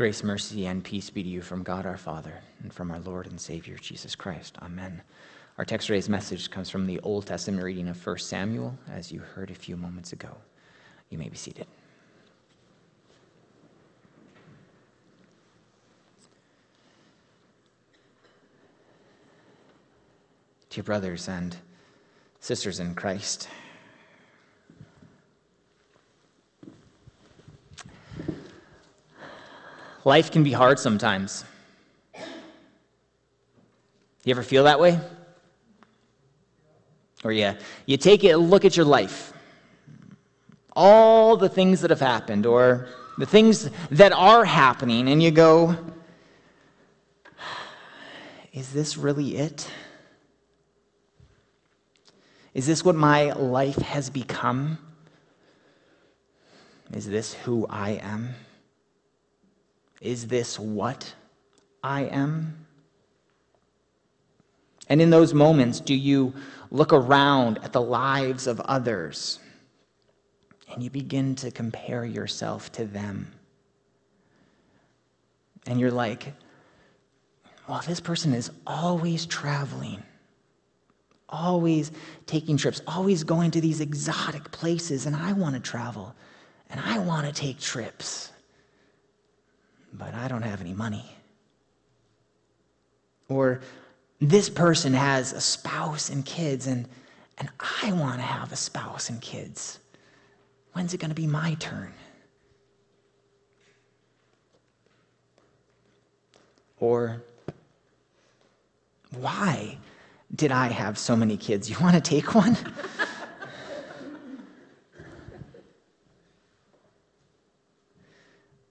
Grace, mercy, and peace be to you from God our Father and from our Lord and Savior Jesus Christ. Amen. Our text today's message comes from the Old Testament reading of 1 Samuel, as you heard a few moments ago. You may be seated. Dear brothers and sisters in Christ, Life can be hard sometimes. You ever feel that way? Or yeah, you take a look at your life. All the things that have happened, or the things that are happening, and you go, is this really it? Is this what my life has become? Is this who I am? Is this what I am? And in those moments, do you look around at the lives of others and you begin to compare yourself to them? And you're like, well, this person is always traveling, always taking trips, always going to these exotic places, and I want to travel and I want to take trips but I don't have any money. Or this person has a spouse and kids, and, and I want to have a spouse and kids. When's it going to be my turn? Or why did I have so many kids? You want to take one?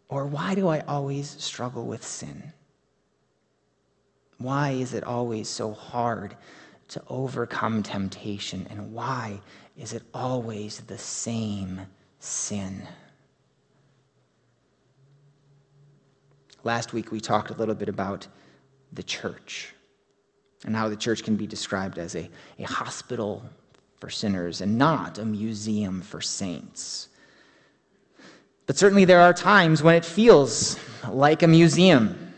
Or why do I always struggle with sin? Why is it always so hard to overcome temptation? And why is it always the same sin? Last week we talked a little bit about the church and how the church can be described as a, a hospital for sinners and not a museum for saints. But certainly there are times when it feels like a museum.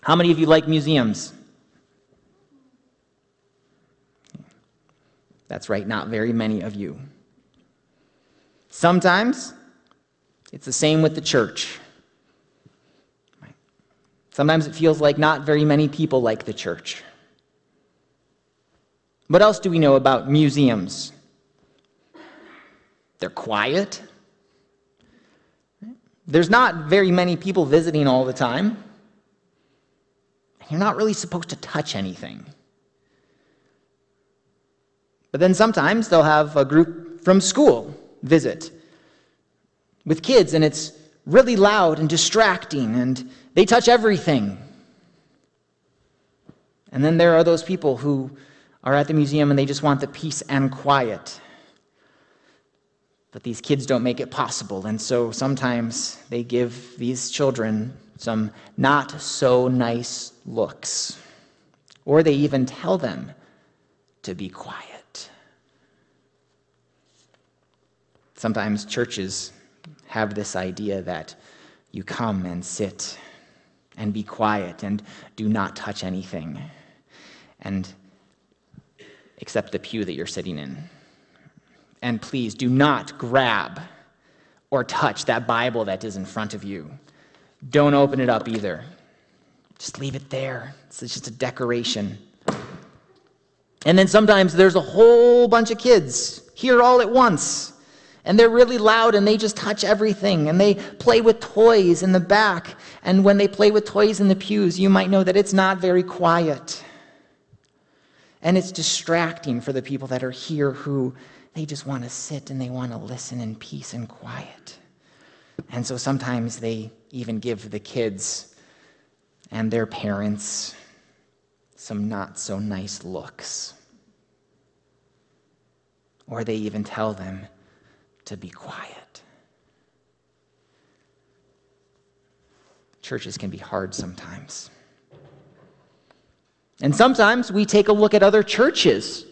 How many of you like museums? That's right, not very many of you. Sometimes it's the same with the church. Sometimes it feels like not very many people like the church. What else do we know about museums? They're quiet. There's not very many people visiting all the time. You're not really supposed to touch anything. But then sometimes they'll have a group from school visit with kids, and it's really loud and distracting, and they touch everything. And then there are those people who are at the museum and they just want the peace and quiet. But these kids don't make it possible. And so sometimes they give these children some not so nice looks. Or they even tell them to be quiet. Sometimes churches have this idea that you come and sit and be quiet and do not touch anything and except the pew that you're sitting in. And please do not grab or touch that Bible that is in front of you. Don't open it up either. Just leave it there. It's just a decoration. And then sometimes there's a whole bunch of kids here all at once. And they're really loud and they just touch everything. And they play with toys in the back. And when they play with toys in the pews, you might know that it's not very quiet. And it's distracting for the people that are here who they just want to sit and they want to listen in peace and quiet. And so sometimes they even give the kids and their parents some not so nice looks. Or they even tell them to be quiet. Churches can be hard sometimes. And sometimes we take a look at other churches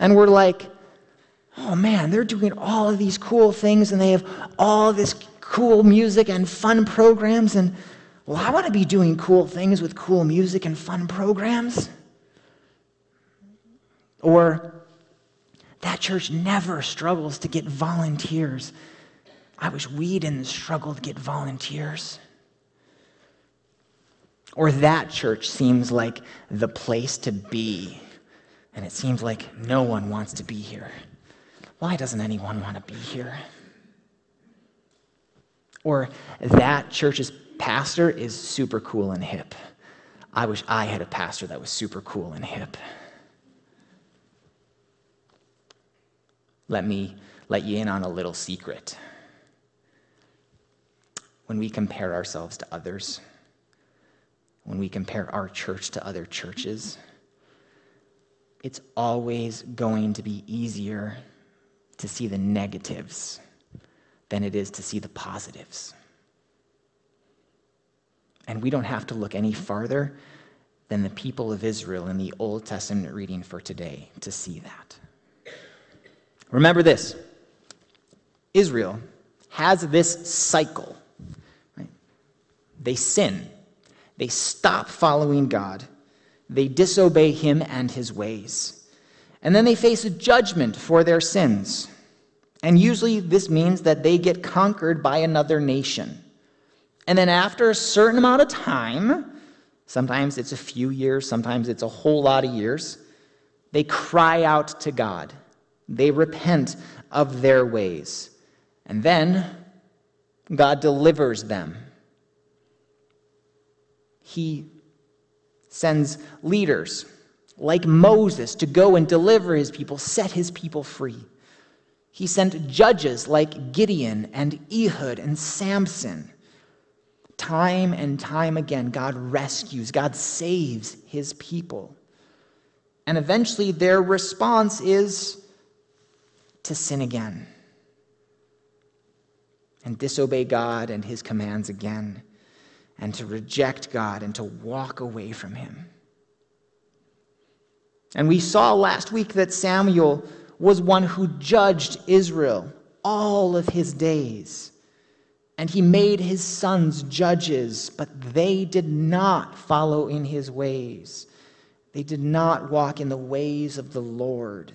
and we're like, oh man, they're doing all of these cool things and they have all this cool music and fun programs, and well, I want to be doing cool things with cool music and fun programs. Or that church never struggles to get volunteers. I wish we didn't struggle to get volunteers. Or that church seems like the place to be, and it seems like no one wants to be here. Why doesn't anyone want to be here? Or that church's pastor is super cool and hip. I wish I had a pastor that was super cool and hip. Let me let you in on a little secret. When we compare ourselves to others, when we compare our church to other churches, it's always going to be easier to see the negatives than it is to see the positives. And we don't have to look any farther than the people of Israel in the Old Testament reading for today to see that. Remember this Israel has this cycle. Right? They sin, they stop following God, they disobey Him and His ways. And then they face a judgment for their sins. And usually this means that they get conquered by another nation. And then after a certain amount of time, sometimes it's a few years, sometimes it's a whole lot of years, they cry out to God. They repent of their ways. And then God delivers them. He sends leaders like Moses to go and deliver his people, set his people free. He sent judges like Gideon and Ehud and Samson. Time and time again, God rescues, God saves his people. And eventually, their response is to sin again and disobey God and his commands again, and to reject God and to walk away from him. And we saw last week that Samuel was one who judged Israel all of his days. And he made his sons judges, but they did not follow in his ways. They did not walk in the ways of the Lord.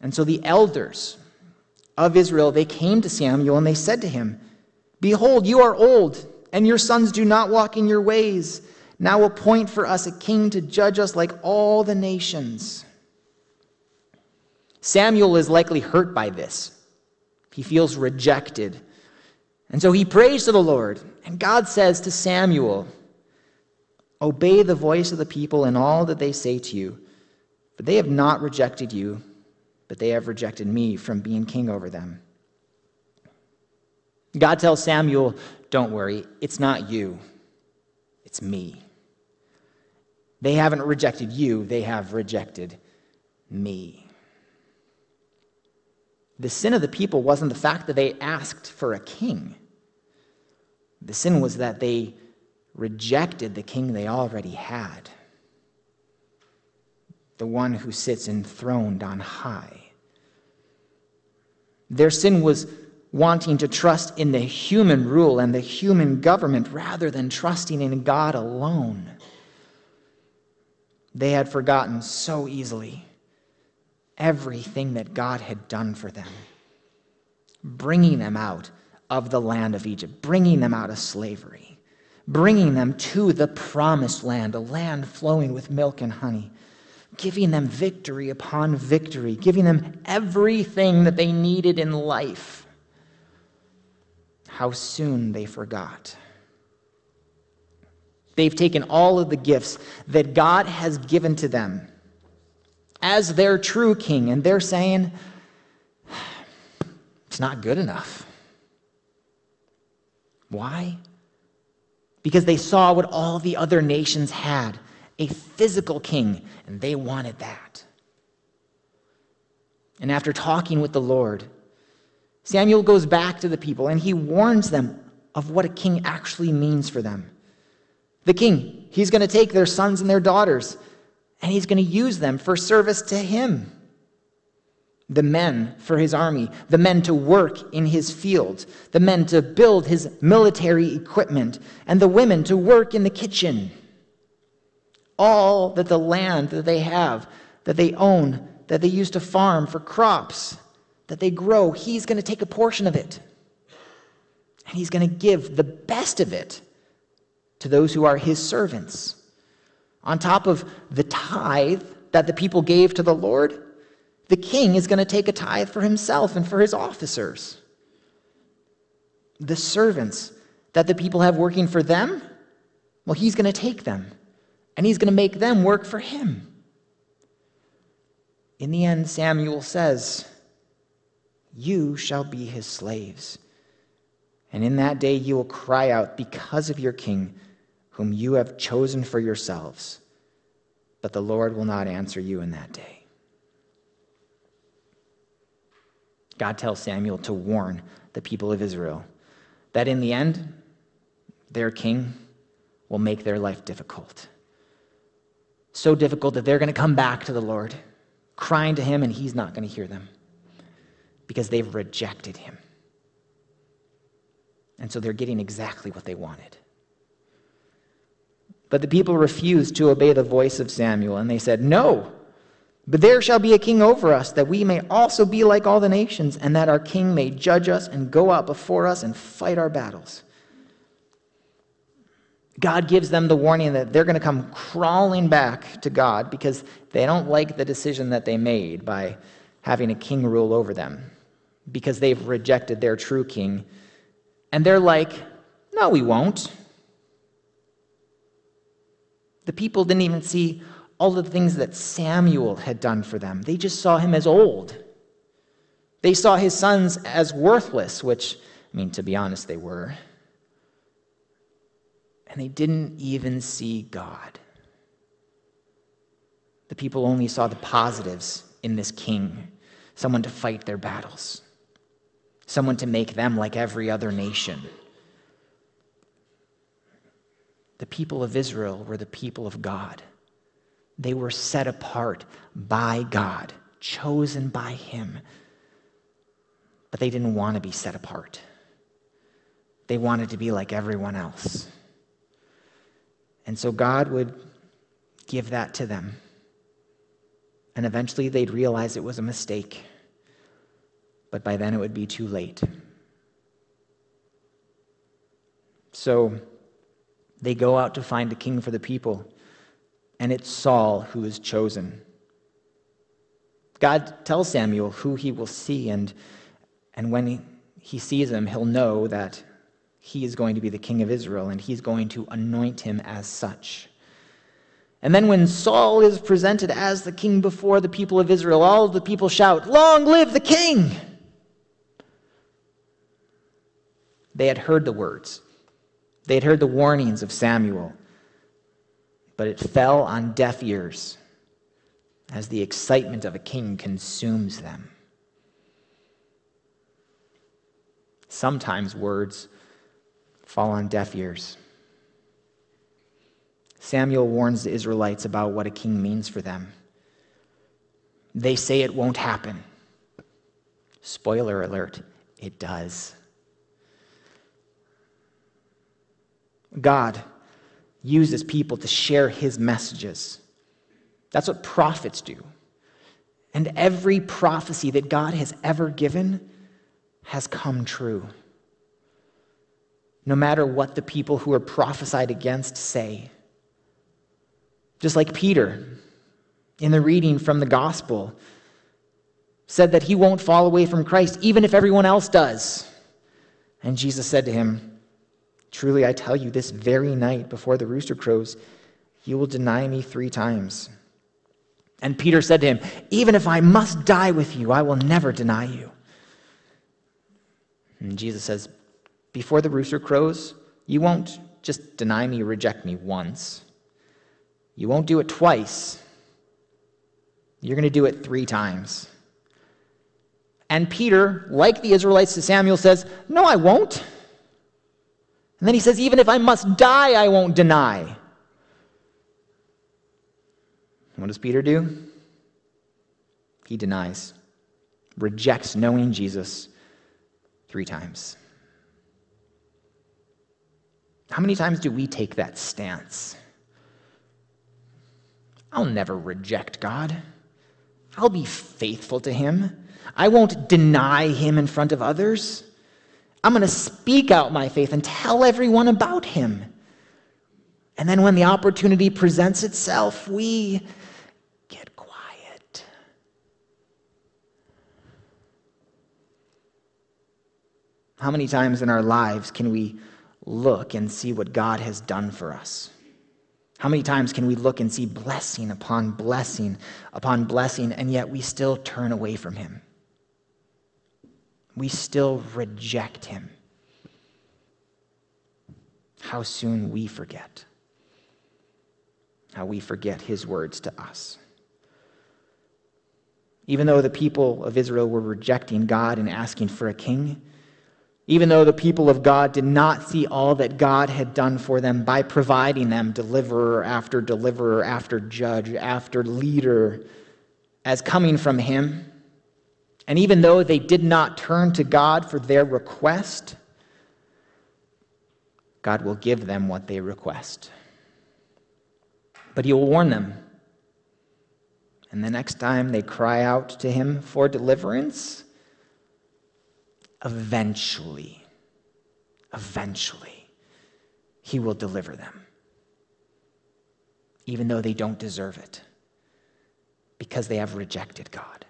And so the elders of Israel, they came to Samuel and they said to him, Behold, you are old, and your sons do not walk in your ways. Now appoint for us a king to judge us like all the nations. Samuel is likely hurt by this. He feels rejected. And so he prays to the Lord. And God says to Samuel, Obey the voice of the people in all that they say to you, for they have not rejected you but they have rejected me from being king over them. God tells Samuel, Don't worry, it's not you, it's me. They haven't rejected you, they have rejected me. The sin of the people wasn't the fact that they asked for a king. The sin was that they rejected the king they already had, the one who sits enthroned on high. Their sin was wanting to trust in the human rule and the human government rather than trusting in God alone. They had forgotten so easily everything that God had done for them, bringing them out of the land of Egypt, bringing them out of slavery, bringing them to the promised land, a land flowing with milk and honey giving them victory upon victory, giving them everything that they needed in life. How soon they forgot. They've taken all of the gifts that God has given to them as their true king, and they're saying, it's not good enough. Why? Because they saw what all the other nations had a physical king, and they wanted that. And after talking with the Lord, Samuel goes back to the people and he warns them of what a king actually means for them. The king, he's going to take their sons and their daughters and he's going to use them for service to him. the men for his army, the men to work in his fields, the men to build his military equipment, and the women to work in the kitchen. All that the land that they have, that they own, that they use to farm for crops, that they grow, he's going to take a portion of it. And he's going to give the best of it to those who are his servants. On top of the tithe that the people gave to the Lord, the king is going to take a tithe for himself and for his officers. The servants that the people have working for them, well, he's going to take them and he's going to make them work for him. In the end, Samuel says, You shall be his slaves. And in that day you will cry out because of your king, whom you have chosen for yourselves. But the Lord will not answer you in that day. God tells Samuel to warn the people of Israel that in the end, their king will make their life difficult. So difficult that they're going to come back to the Lord, crying to him, and he's not going to hear them because they've rejected him. And so they're getting exactly what they wanted. But the people refused to obey the voice of Samuel, and they said, No, but there shall be a king over us, that we may also be like all the nations, and that our king may judge us and go out before us and fight our battles. God gives them the warning that they're going to come crawling back to God because they don't like the decision that they made by having a king rule over them, because they've rejected their true king. And they're like, no, we won't. The people didn't even see all the things that Samuel had done for them. They just saw him as old. They saw his sons as worthless, which, I mean, to be honest, they were. And they didn't even see God. The people only saw the positives in this king someone to fight their battles, someone to make them like every other nation. The people of Israel were the people of God. They were set apart by God, chosen by Him. But they didn't want to be set apart. They wanted to be like everyone else. And so God would give that to them. And eventually they'd realize it was a mistake. But by then it would be too late. So they go out to find a king for the people and it's Saul who is chosen. God tells Samuel who he will see, and, and when he, he sees him, he'll know that he is going to be the king of Israel, and he's going to anoint him as such. And then when Saul is presented as the king before the people of Israel, all the people shout, Long live the king! They had heard the words, they had heard the warnings of Samuel but it fell on deaf ears as the excitement of a king consumes them. Sometimes words fall on deaf ears. Samuel warns the Israelites about what a king means for them. They say it won't happen. Spoiler alert, it does. God uses people to share his messages. That's what prophets do. And every prophecy that God has ever given has come true. No matter what the people who are prophesied against say. Just like Peter in the reading from the gospel said that he won't fall away from Christ even if everyone else does. And Jesus said to him, Truly, I tell you, this very night before the rooster crows, you will deny me three times. And Peter said to him, Even if I must die with you, I will never deny you. And Jesus says, Before the rooster crows, you won't just deny me, reject me once. You won't do it twice. You're going to do it three times. And Peter, like the Israelites to Samuel, says, No, I won't. And then he says, Even if I must die, I won't deny. What does Peter do? He denies rejects knowing Jesus three times. How many times do we take that stance? I'll never reject God. I'll be faithful to Him. I won't deny Him in front of others. I'm going to speak out my faith and tell everyone about Him. And then when the opportunity presents itself, we get quiet. How many times in our lives can we look and see what God has done for us? How many times can we look and see blessing upon blessing upon blessing, and yet we still turn away from Him? We still reject Him. How soon we forget. How we forget His words to us. Even though the people of Israel were rejecting God and asking for a king, even though the people of God did not see all that God had done for them by providing them deliverer after deliverer, after judge, after leader, as coming from Him, and even though they did not turn to God for their request, God will give them what they request. But He will warn them. And the next time they cry out to Him for deliverance, eventually, eventually, He will deliver them, even though they don't deserve it, because they have rejected God.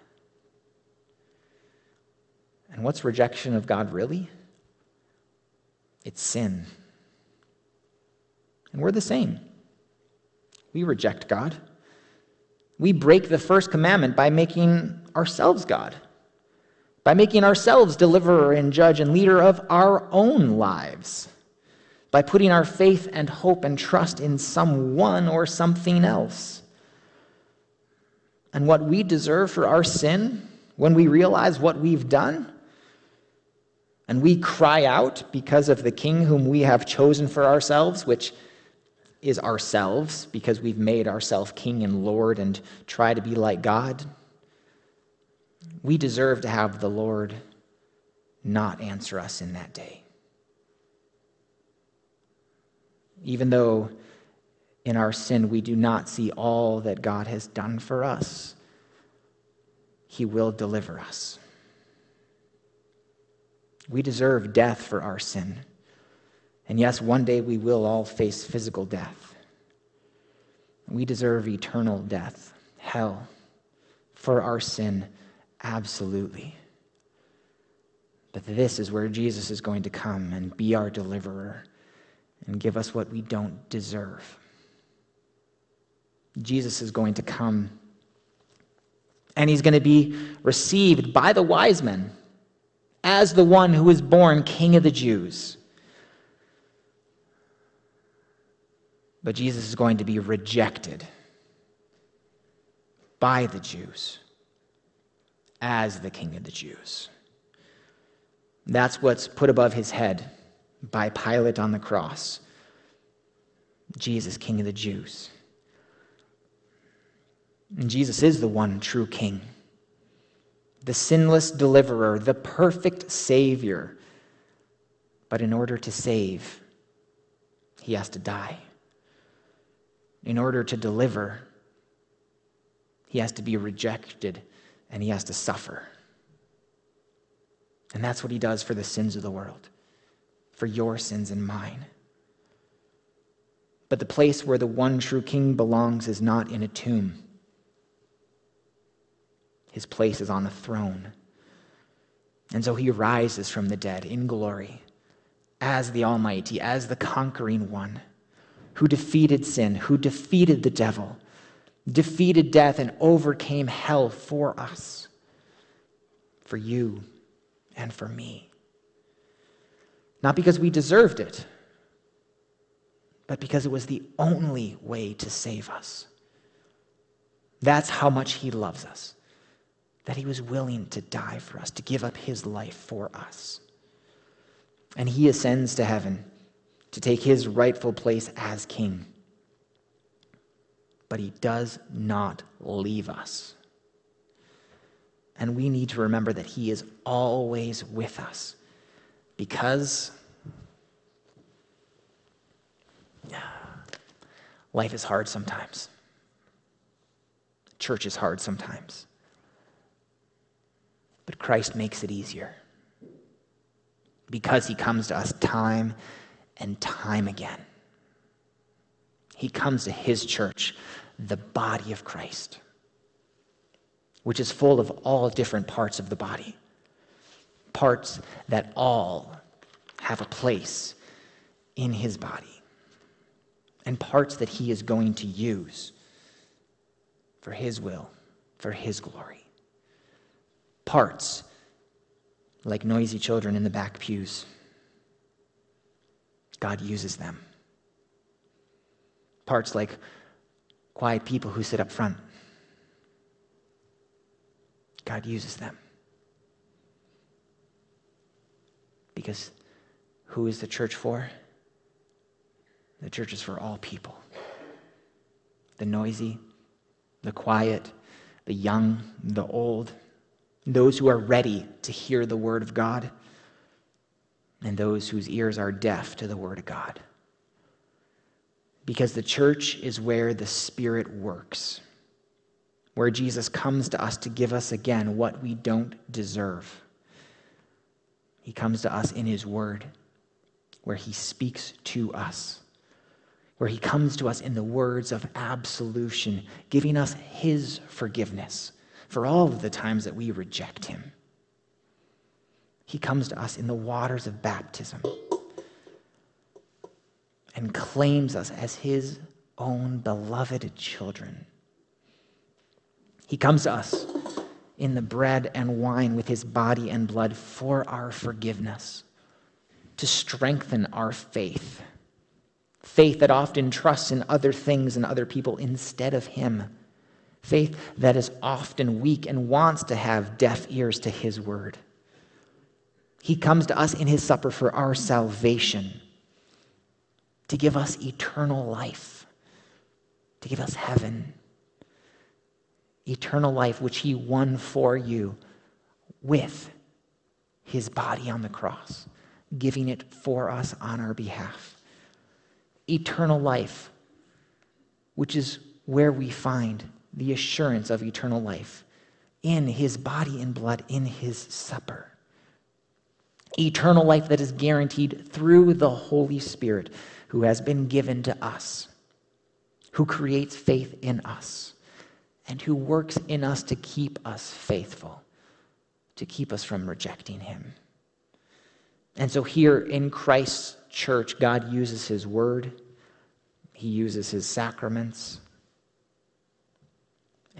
And what's rejection of God really? It's sin. And we're the same. We reject God. We break the first commandment by making ourselves God by making ourselves deliverer and judge and leader of our own lives, by putting our faith and hope and trust in someone or something else. And what we deserve for our sin, when we realize what we've done, and we cry out because of the king whom we have chosen for ourselves, which is ourselves, because we've made ourselves king and lord and try to be like God we deserve to have the Lord not answer us in that day. Even though in our sin we do not see all that God has done for us, He will deliver us. We deserve death for our sin. And yes, one day we will all face physical death. We deserve eternal death, hell, for our sin Absolutely. But this is where Jesus is going to come and be our deliverer and give us what we don't deserve. Jesus is going to come and he's going to be received by the wise men as the one who is born King of the Jews. But Jesus is going to be rejected by the Jews as the King of the Jews. That's what's put above his head by Pilate on the cross. Jesus, King of the Jews. And Jesus is the one true King, the sinless deliverer, the perfect Savior. But in order to save, he has to die. In order to deliver, he has to be rejected and he has to suffer. And that's what he does for the sins of the world, for your sins and mine. But the place where the one true king belongs is not in a tomb. His place is on a throne. And so he rises from the dead in glory as the Almighty, as the conquering one who defeated sin, who defeated the devil, defeated death and overcame hell for us, for you and for me. Not because we deserved it, but because it was the only way to save us. That's how much He loves us, that He was willing to die for us, to give up His life for us. And He ascends to heaven to take His rightful place as King but he does not leave us. And we need to remember that He is always with us because life is hard sometimes. Church is hard sometimes. But Christ makes it easier because He comes to us time and time again. He comes to His church, the body of Christ which is full of all different parts of the body, parts that all have a place in his body, and parts that he is going to use for his will, for his glory. Parts like noisy children in the back pews. God uses them. Parts like quiet people who sit up front. God uses them. Because who is the church for? The church is for all people the noisy, the quiet, the young, the old, those who are ready to hear the word of God, and those whose ears are deaf to the word of God. Because the church is where the Spirit works where Jesus comes to us to give us again what we don't deserve. He comes to us in His Word, where He speaks to us, where He comes to us in the words of absolution, giving us His forgiveness for all of the times that we reject Him. He comes to us in the waters of baptism and claims us as His own beloved children. He comes to us in the bread and wine with his body and blood for our forgiveness, to strengthen our faith. Faith that often trusts in other things and other people instead of him. Faith that is often weak and wants to have deaf ears to his word. He comes to us in his supper for our salvation, to give us eternal life, to give us heaven eternal life, which he won for you with his body on the cross, giving it for us on our behalf. Eternal life, which is where we find the assurance of eternal life in his body and blood, in his supper. Eternal life that is guaranteed through the Holy Spirit who has been given to us, who creates faith in us and who works in us to keep us faithful, to keep us from rejecting him. And so, here in Christ's church, God uses his word, he uses his sacraments,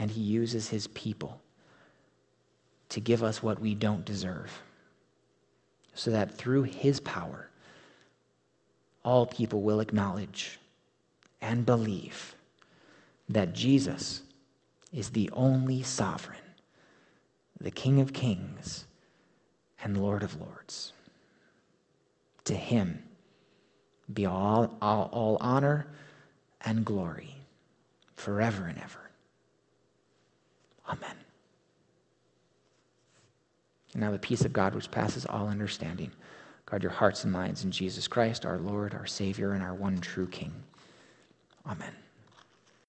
and he uses his people to give us what we don't deserve, so that through his power, all people will acknowledge and believe that Jesus is the only sovereign, the King of kings and Lord of lords. To him be all, all, all honor and glory forever and ever. Amen. And now the peace of God, which passes all understanding, guard your hearts and minds in Jesus Christ, our Lord, our Savior, and our one true King. Amen.